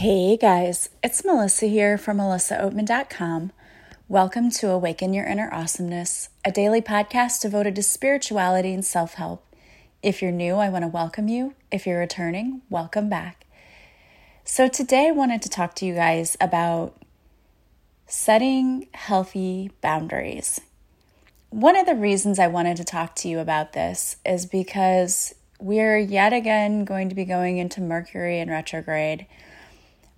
Hey guys, it's Melissa here from melissaoatman.com. Welcome to Awaken Your Inner Awesomeness, a daily podcast devoted to spirituality and self help. If you're new, I want to welcome you. If you're returning, welcome back. So, today I wanted to talk to you guys about setting healthy boundaries. One of the reasons I wanted to talk to you about this is because we're yet again going to be going into Mercury in retrograde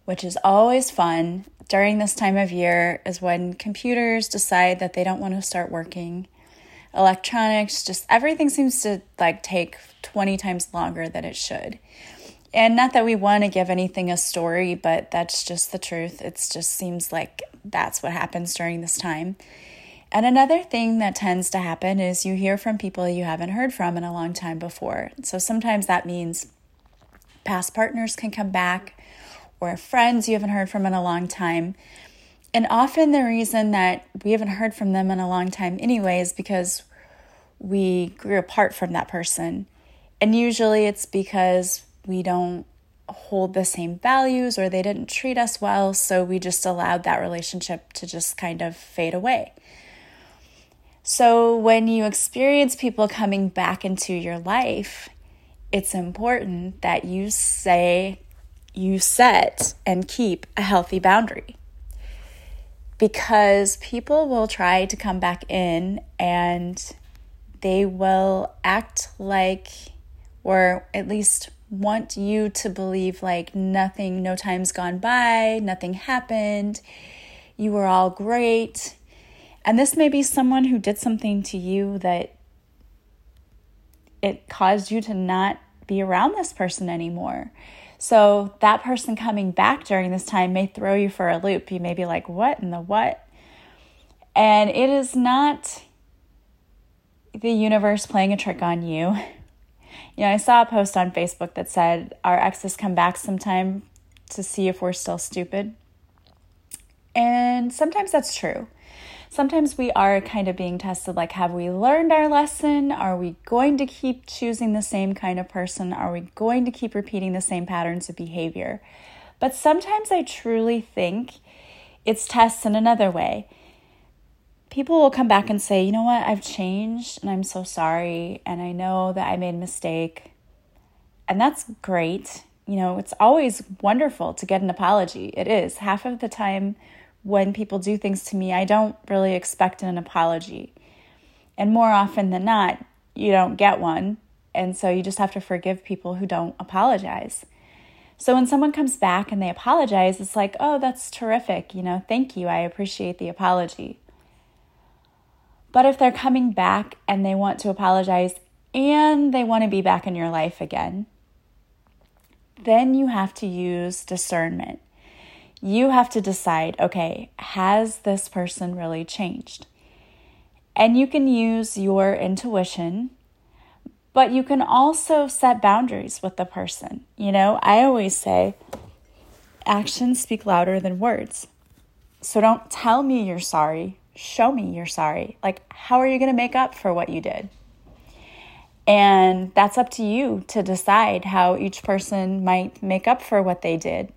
which is always fun. During this time of year is when computers decide that they don't want to start working. Electronics, just everything seems to like take 20 times longer than it should. And not that we want to give anything a story, but that's just the truth. It just seems like that's what happens during this time. And another thing that tends to happen is you hear from people you haven't heard from in a long time before. So sometimes that means past partners can come back or friends you haven't heard from in a long time. And often the reason that we haven't heard from them in a long time, anyway, is because we grew apart from that person. And usually it's because we don't hold the same values or they didn't treat us well. So we just allowed that relationship to just kind of fade away. So when you experience people coming back into your life, it's important that you say, you set and keep a healthy boundary. Because people will try to come back in and they will act like, or at least want you to believe like nothing, no time's gone by, nothing happened, you were all great. And this may be someone who did something to you that it caused you to not be around this person anymore. So that person coming back during this time may throw you for a loop. You may be like, what in the what? And it is not the universe playing a trick on you. You know, I saw a post on Facebook that said our exes come back sometime to see if we're still stupid. And sometimes that's true sometimes we are kind of being tested like, have we learned our lesson? Are we going to keep choosing the same kind of person? Are we going to keep repeating the same patterns of behavior? But sometimes I truly think it's tests in another way. People will come back and say, you know what, I've changed and I'm so sorry. And I know that I made a mistake. And that's great. You know, it's always wonderful to get an apology. It is. Half of the time, when people do things to me, I don't really expect an apology. And more often than not, you don't get one. And so you just have to forgive people who don't apologize. So when someone comes back and they apologize, it's like, oh, that's terrific. You know, thank you. I appreciate the apology. But if they're coming back and they want to apologize and they want to be back in your life again, then you have to use discernment you have to decide okay, has this person really changed? And you can use your intuition, but you can also set boundaries with the person. You know, I always say actions speak louder than words. So don't tell me you're sorry, show me you're sorry. Like, how are you going to make up for what you did? And that's up to you to decide how each person might make up for what they did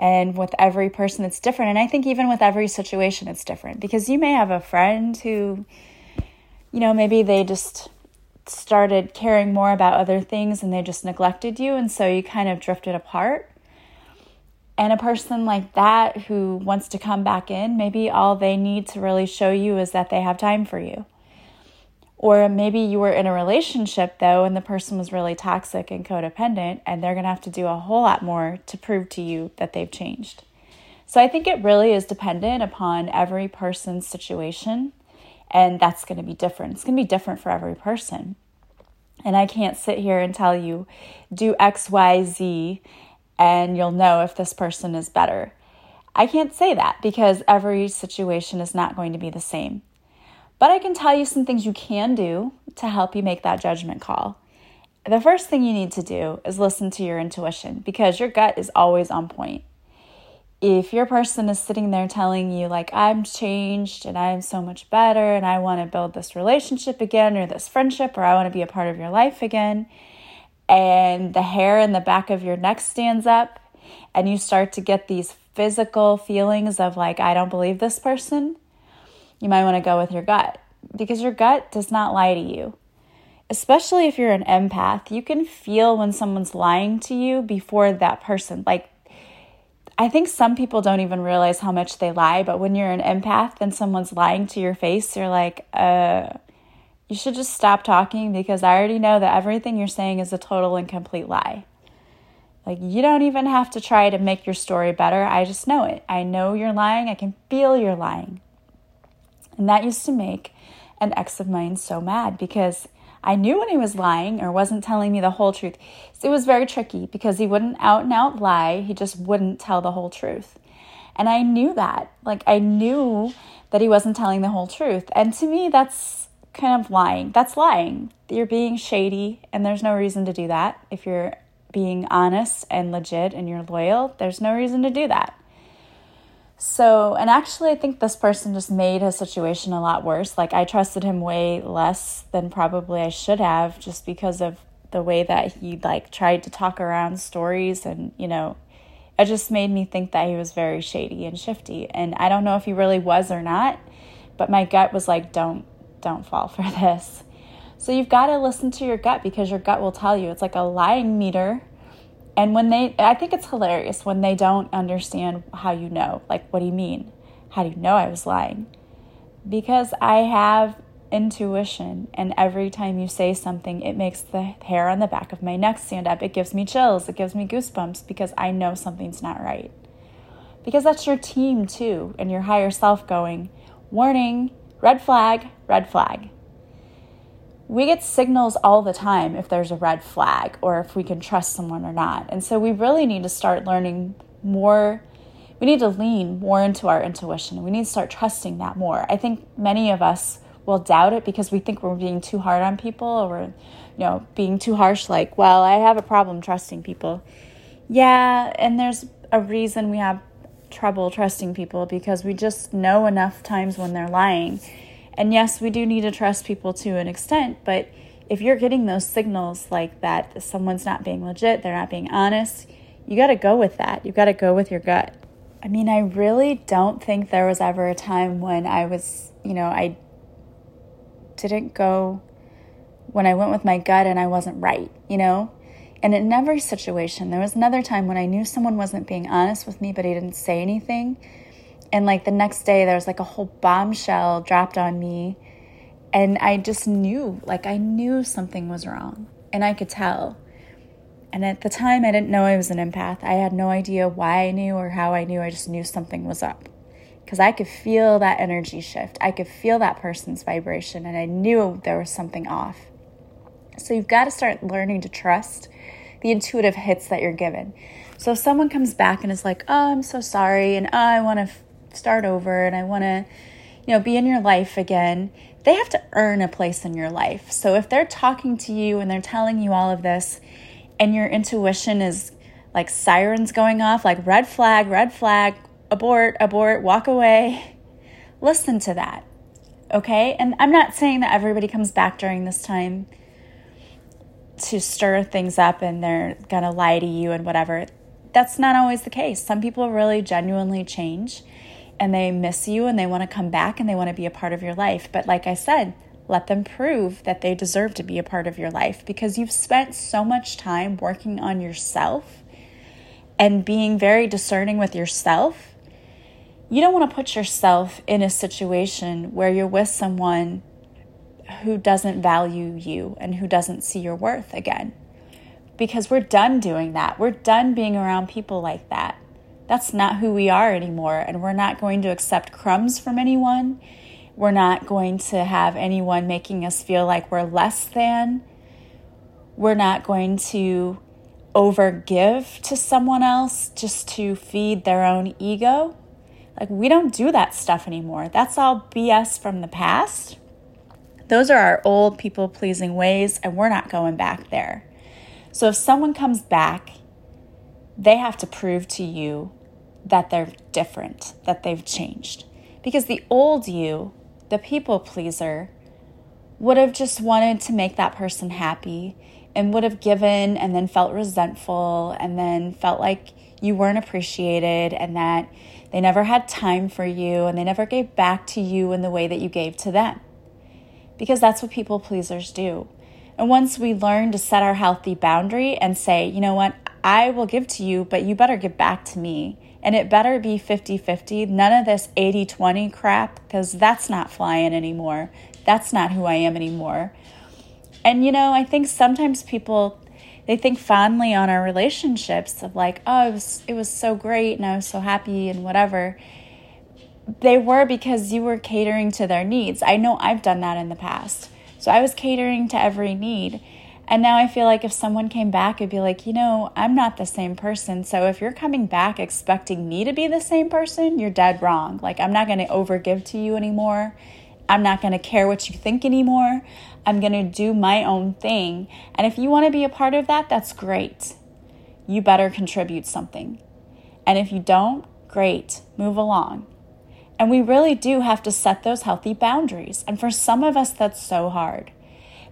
and with every person it's different. And i think even with every situation it's different. Because you may have a friend who you know maybe they just started caring more about other things and they just neglected you. And so you kind of drifted apart. And a person like that who wants to come back in maybe all they need to really show you is that they have time for you or maybe you were in a relationship though, and the person was really toxic and codependent, and they're gonna have to do a whole lot more to prove to you that they've changed. So I think it really is dependent upon every person's situation, and that's gonna be different. It's gonna be different for every person. And I can't sit here and tell you, do X, Y, Z, and you'll know if this person is better. I can't say that because every situation is not going to be the same. But I can tell you some things you can do to help you make that judgment call. The first thing you need to do is listen to your intuition because your gut is always on point. If your person is sitting there telling you, like, I'm changed and I'm so much better and I want to build this relationship again or this friendship or I want to be a part of your life again, and the hair in the back of your neck stands up and you start to get these physical feelings of like, I don't believe this person, you might want to go with your gut because your gut does not lie to you. Especially if you're an empath, you can feel when someone's lying to you before that person. Like, I think some people don't even realize how much they lie, but when you're an empath and someone's lying to your face, you're like, uh, you should just stop talking because I already know that everything you're saying is a total and complete lie. Like, you don't even have to try to make your story better. I just know it. I know you're lying. I can feel you're lying. And that used to make an ex of mine so mad because I knew when he was lying or wasn't telling me the whole truth. It was very tricky because he wouldn't out and out lie, he just wouldn't tell the whole truth. And I knew that. Like, I knew that he wasn't telling the whole truth. And to me, that's kind of lying. That's lying. You're being shady, and there's no reason to do that. If you're being honest and legit and you're loyal, there's no reason to do that. So, and actually, I think this person just made his situation a lot worse. Like, I trusted him way less than probably I should have just because of the way that he, like, tried to talk around stories. And, you know, it just made me think that he was very shady and shifty. And I don't know if he really was or not, but my gut was like, don't, don't fall for this. So, you've got to listen to your gut because your gut will tell you. It's like a lying meter and when they, I think it's hilarious when they don't understand how you know. Like, what do you mean? How do you know I was lying? Because I have intuition, and every time you say something, it makes the hair on the back of my neck stand up. It gives me chills, it gives me goosebumps because I know something's not right. Because that's your team too, and your higher self going, warning, red flag, red flag we get signals all the time if there's a red flag or if we can trust someone or not. And so we really need to start learning more. We need to lean more into our intuition. We need to start trusting that more. I think many of us will doubt it because we think we're being too hard on people or we're, you know, being too harsh like, well, I have a problem trusting people. Yeah, and there's a reason we have trouble trusting people because we just know enough times when they're lying and yes, we do need to trust people to an extent, but if you're getting those signals like that, someone's not being legit, they're not being honest, you got to go with that. You got to go with your gut. I mean, I really don't think there was ever a time when I was, you know, I didn't go when I went with my gut and I wasn't right, you know? And in every situation, there was another time when I knew someone wasn't being honest with me, but he didn't say anything and like the next day there was like a whole bombshell dropped on me. And i just knew like i knew something was wrong. And i could tell. And at the time i didn't know i was an empath. I had no idea why i knew or how i knew. I just knew something was up. Because i could feel that energy shift. I could feel that person's vibration. And i knew there was something off. So you've got to start learning to trust the intuitive hits that you're given. So if someone comes back and is like oh i'm so sorry and oh, i want to start over and I want to, you know, be in your life again, they have to earn a place in your life. So if they're talking to you and they're telling you all of this and your intuition is like sirens going off, like red flag, red flag, abort, abort, walk away, listen to that. Okay? And I'm not saying that everybody comes back during this time to stir things up and they're going to lie to you and whatever. That's not always the case. Some people really genuinely change and they miss you and they want to come back and they want to be a part of your life. But like I said, let them prove that they deserve to be a part of your life because you've spent so much time working on yourself and being very discerning with yourself. You don't want to put yourself in a situation where you're with someone who doesn't value you and who doesn't see your worth again. Because we're done doing that. We're done being around people like that. That's not who we are anymore. And we're not going to accept crumbs from anyone. We're not going to have anyone making us feel like we're less than. We're not going to overgive to someone else just to feed their own ego. Like, we don't do that stuff anymore. That's all BS from the past. Those are our old people pleasing ways, and we're not going back there. So, if someone comes back, they have to prove to you that they're different, that they've changed. Because the old you, the people pleaser, would have just wanted to make that person happy, and would have given and then felt resentful and then felt like you weren't appreciated and that they never had time for you and they never gave back to you in the way that you gave to them. Because that's what people pleasers do. And once we learn to set our healthy boundary and say, you know what, I will give to you, but you better give back to me. And it better be 50 50. None of this 80 20 crap, because that's not flying anymore. That's not who I am anymore. And, you know, I think sometimes people they think fondly on our relationships of like, oh, it was, it was so great and I was so happy and whatever. They were because you were catering to their needs. I know I've done that in the past. So I was catering to every need. And now I feel like if someone came back, it'd be like, you know, I'm not the same person. So if you're coming back expecting me to be the same person, you're dead wrong. Like, I'm not going to overgive to you anymore. I'm not going to care what you think anymore. I'm going to do my own thing. And if you want to be a part of that, that's great. You better contribute something. And if you don't, great, move along. And we really do have to set those healthy boundaries. And for some of us, that's so hard.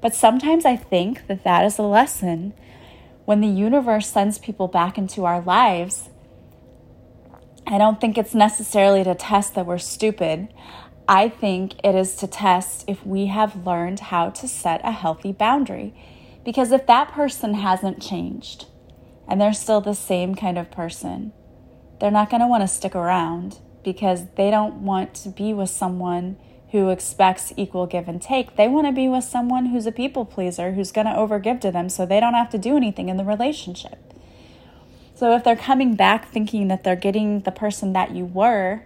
But sometimes I think that that is a lesson when the universe sends people back into our lives. I don't think it's necessarily to test that we're stupid. I think it is to test if we have learned how to set a healthy boundary. Because if that person hasn't changed and they're still the same kind of person, they're not going to want to stick around because they don't want to be with someone who expects equal give and take. They want to be with someone who's a people pleaser, who's going to overgive to them so they don't have to do anything in the relationship. So if they're coming back thinking that they're getting the person that you were,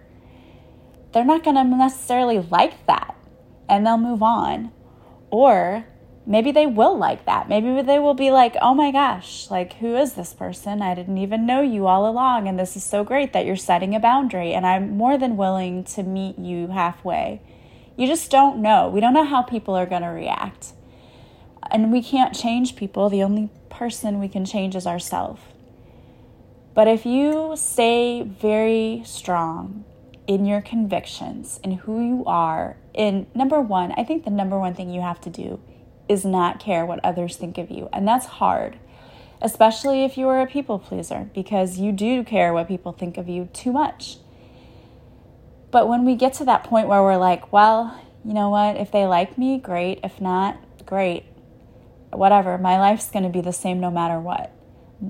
they're not going to necessarily like that and they'll move on. Or maybe they will like that. Maybe they will be like, oh my gosh, like, who is this person? I didn't even know you all along. And this is so great that you're setting a boundary. And I'm more than willing to meet you halfway. You just don't know. We don't know how people are going to react. And we can't change people. The only person we can change is ourselves. But if you stay very strong in your convictions and who you are. And number one, I think the number one thing you have to do is not care what others think of you. And that's hard, especially if you are a people pleaser, because you do care what people think of you too much. But when we get to that point where we're like, well, you know what? If they like me, great. If not, great. Whatever. My life's going to be the same no matter what.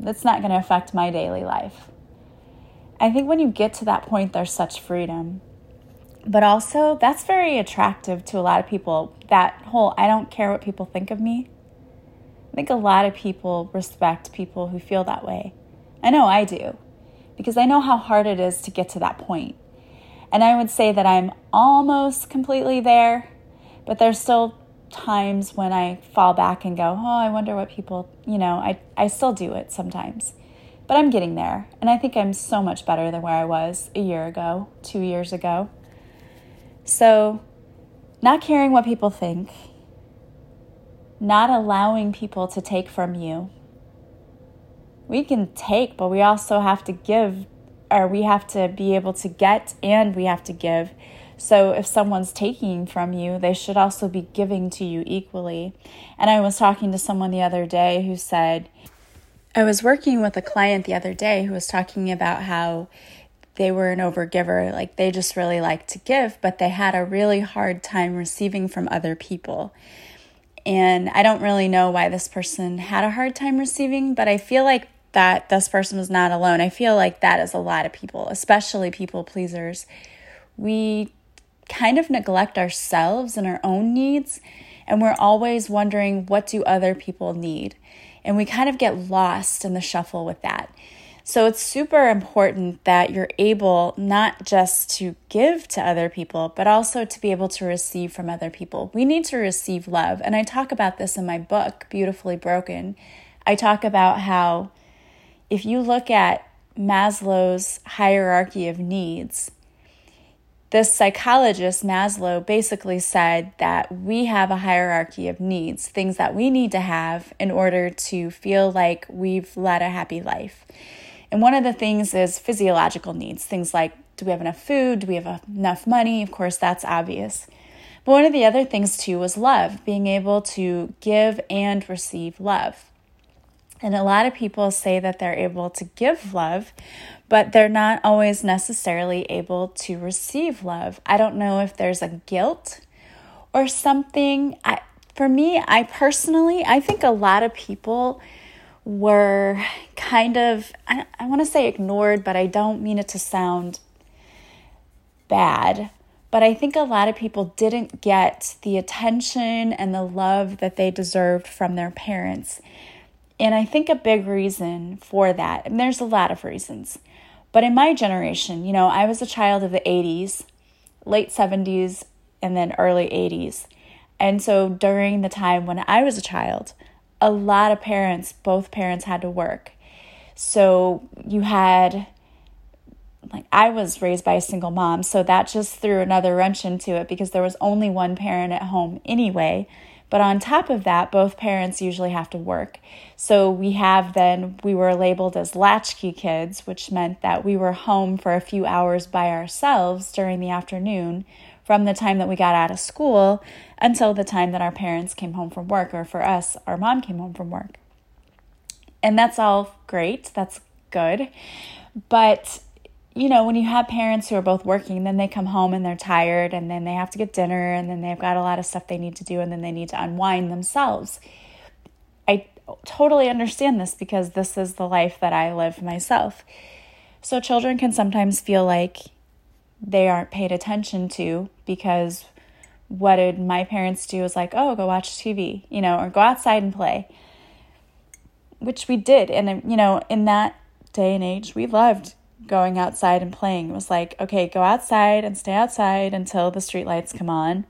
It's not going to affect my daily life. I think when you get to that point, there's such freedom. But also, that's very attractive to a lot of people. That whole I don't care what people think of me. I think a lot of people respect people who feel that way. I know I do, because I know how hard it is to get to that point. And I would say that I'm almost completely there, but there's still times when I fall back and go, oh, I wonder what people, you know, I, I still do it sometimes. But I'm getting there, and I think I'm so much better than where I was a year ago, two years ago. So, not caring what people think, not allowing people to take from you. We can take, but we also have to give, or we have to be able to get and we have to give. So, if someone's taking from you, they should also be giving to you equally. And I was talking to someone the other day who said, I was working with a client the other day who was talking about how they were an overgiver. Like they just really like to give, but they had a really hard time receiving from other people. And I don't really know why this person had a hard time receiving, but I feel like that this person was not alone. I feel like that is a lot of people, especially people pleasers. We kind of neglect ourselves and our own needs, and we're always wondering what do other people need? And we kind of get lost in the shuffle with that. So it's super important that you're able not just to give to other people, but also to be able to receive from other people. We need to receive love. And I talk about this in my book, Beautifully Broken. I talk about how if you look at Maslow's hierarchy of needs, this psychologist, Maslow, basically said that we have a hierarchy of needs, things that we need to have in order to feel like we've led a happy life. And one of the things is physiological needs, things like do we have enough food? Do we have enough money? Of course, that's obvious. But one of the other things too was love, being able to give and receive love. And a lot of people say that they're able to give love, but they're not always necessarily able to receive love. I don't know if there's a guilt or something. I, for me, I personally, I think a lot of people were kind of, I, I want to say ignored, but I don't mean it to sound bad. But I think a lot of people didn't get the attention and the love that they deserved from their parents. And I think a big reason for that, and there's a lot of reasons, but in my generation, you know, I was a child of the 80s, late 70s, and then early 80s. And so during the time when I was a child, a lot of parents, both parents had to work. So you had, like, I was raised by a single mom, so that just threw another wrench into it because there was only one parent at home anyway. But on top of that, both parents usually have to work. So we have then, we were labeled as latchkey kids, which meant that we were home for a few hours by ourselves during the afternoon from the time that we got out of school until the time that our parents came home from work, or for us, our mom came home from work. And that's all great, that's good. But you know, when you have parents who are both working, then they come home and they're tired, and then they have to get dinner, and then they've got a lot of stuff they need to do, and then they need to unwind themselves. I totally understand this because this is the life that I live myself. So, children can sometimes feel like they aren't paid attention to because what did my parents do is like, oh, go watch TV, you know, or go outside and play, which we did. And, you know, in that day and age, we loved going outside and playing. It was like, okay, go outside and stay outside until the street lights come on.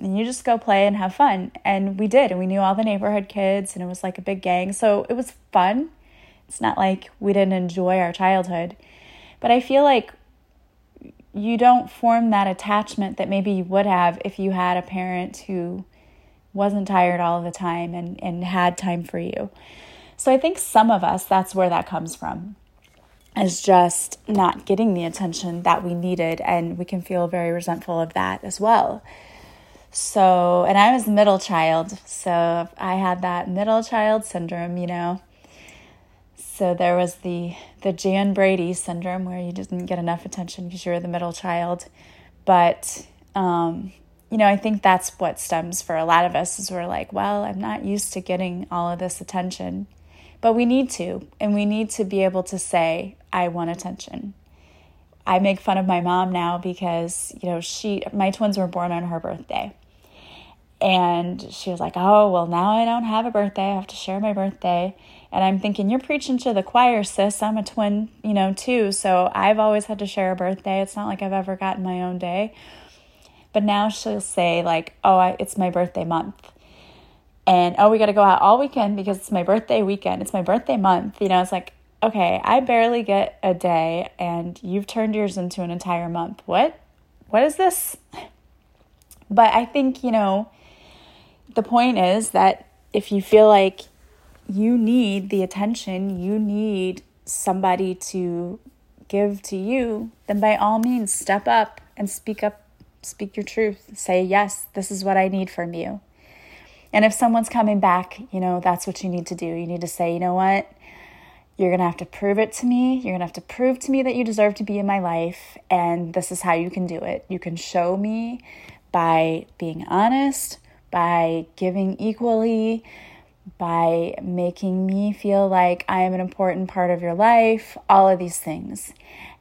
And you just go play and have fun. And we did. And we knew all the neighborhood kids, and it was like a big gang. So it was fun. It's not like we didn't enjoy our childhood. But I feel like you don't form that attachment that maybe you would have if you had a parent who wasn't tired all the time and, and had time for you. So I think some of us, that's where that comes from is just not getting the attention that we needed, and we can feel very resentful of that as well. So, and I was the middle child, so I had that middle child syndrome, you know. So there was the the Jan Brady syndrome where you didn't get enough attention because you were the middle child, but um, you know I think that's what stems for a lot of us is we're like, well, I'm not used to getting all of this attention, but we need to, and we need to be able to say, I want attention. I make fun of my mom now because, you know, she, my twins were born on her birthday. And she was like, oh, well, now I don't have a birthday. I have to share my birthday. And I'm thinking, you're preaching to the choir, sis. I'm a twin, you know, too. So I've always had to share a birthday. It's not like I've ever gotten my own day. But now she'll say, like, oh, I, it's my birthday month and oh, we got to go out all weekend because it's my birthday weekend. It's my birthday month. You know, it's like, okay, I barely get a day and you've turned yours into an entire month. What? What is this? But I think, you know, the point is that if you feel like you need the attention, you need somebody to give to you, then by all means step up and speak up, speak your truth. Say, yes, this is what I need from you. And if someone's coming back, you know, that's what you need to do. You need to say, you know what? You're going to have to prove it to me. You're going to have to prove to me that you deserve to be in my life. And this is how you can do it. You can show me by being honest, by giving equally, by making me feel like I am an important part of your life, all of these things.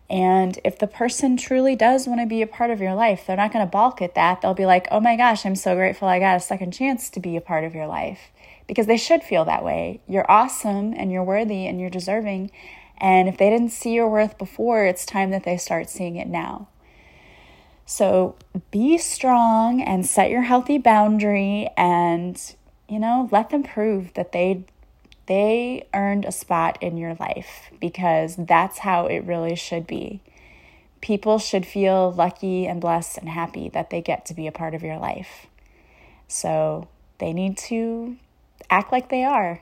And if the person truly does want to be a part of your life, they're not going to balk at that. They'll be like, oh my gosh, I'm so grateful I got a second chance to be a part of your life. Because they should feel that way. You're awesome and you're worthy and you're deserving. And if they didn't see your worth before, it's time that they start seeing it now. So be strong and set your healthy boundary and, you know, let them prove that they they earned a spot in your life because that's how it really should be. People should feel lucky and blessed and happy that they get to be a part of your life. So they need to act like they are.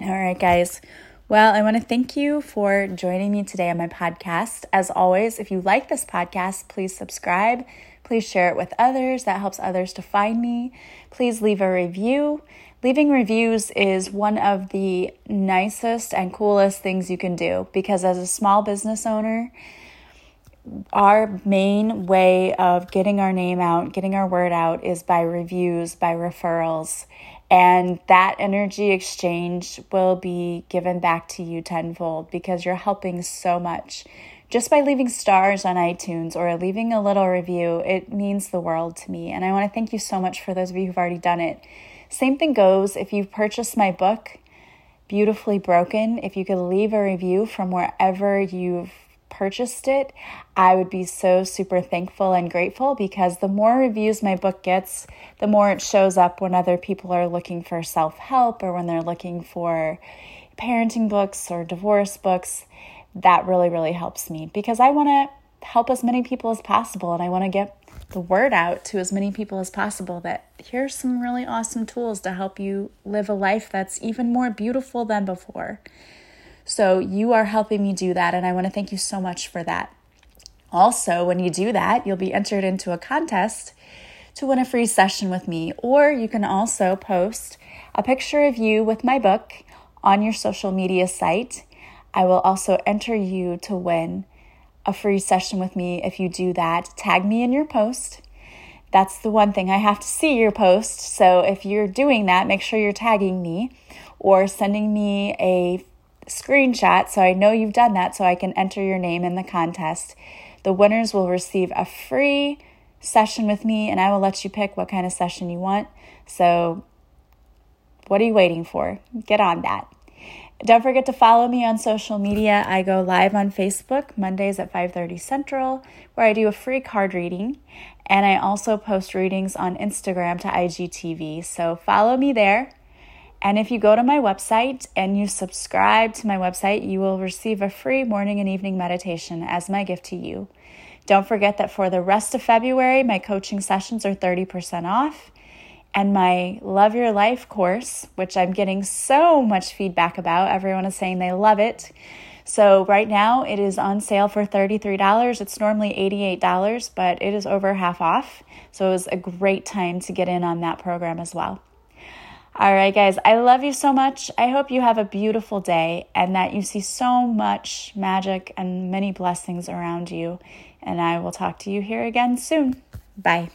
All right, guys. Well, I want to thank you for joining me today on my podcast. As always, if you like this podcast, please subscribe. Please share it with others. That helps others to find me. Please leave a review. Leaving reviews is one of the nicest and coolest things you can do because, as a small business owner, our main way of getting our name out, getting our word out, is by reviews, by referrals. And that energy exchange will be given back to you tenfold because you're helping so much. Just by leaving stars on iTunes or leaving a little review, it means the world to me. And I want to thank you so much for those of you who've already done it. Same thing goes if you've purchased my book, Beautifully Broken. If you could leave a review from wherever you've purchased it, I would be so super thankful and grateful because the more reviews my book gets, the more it shows up when other people are looking for self help or when they're looking for parenting books or divorce books. That really, really helps me because I want to help as many people as possible and I want to get the word out to as many people as possible that here's some really awesome tools to help you live a life that's even more beautiful than before. So you are helping me do that, and I want to thank you so much for that. Also, when you do that, you'll be entered into a contest to win a free session with me, or you can also post a picture of you with my book on your social media site. I will also enter you to win a free session with me if you do that. Tag me in your post. That's the one thing I have to see your post. So if you're doing that, make sure you're tagging me or sending me a screenshot so I know you've done that so I can enter your name in the contest. The winners will receive a free session with me and I will let you pick what kind of session you want. So, what are you waiting for? Get on that. Don't forget to follow me on social media. I go live on Facebook Mondays at 5:30 Central where I do a free card reading and I also post readings on Instagram to IGTV. So follow me there. And if you go to my website and you subscribe to my website, you will receive a free morning and evening meditation as my gift to you. Don't forget that for the rest of February, my coaching sessions are 30% off. And my Love Your Life course, which I'm getting so much feedback about, everyone is saying they love it. So, right now it is on sale for $33. It's normally $88, but it is over half off. So, it was a great time to get in on that program as well. All right, guys, I love you so much. I hope you have a beautiful day and that you see so much magic and many blessings around you. And I will talk to you here again soon. Bye.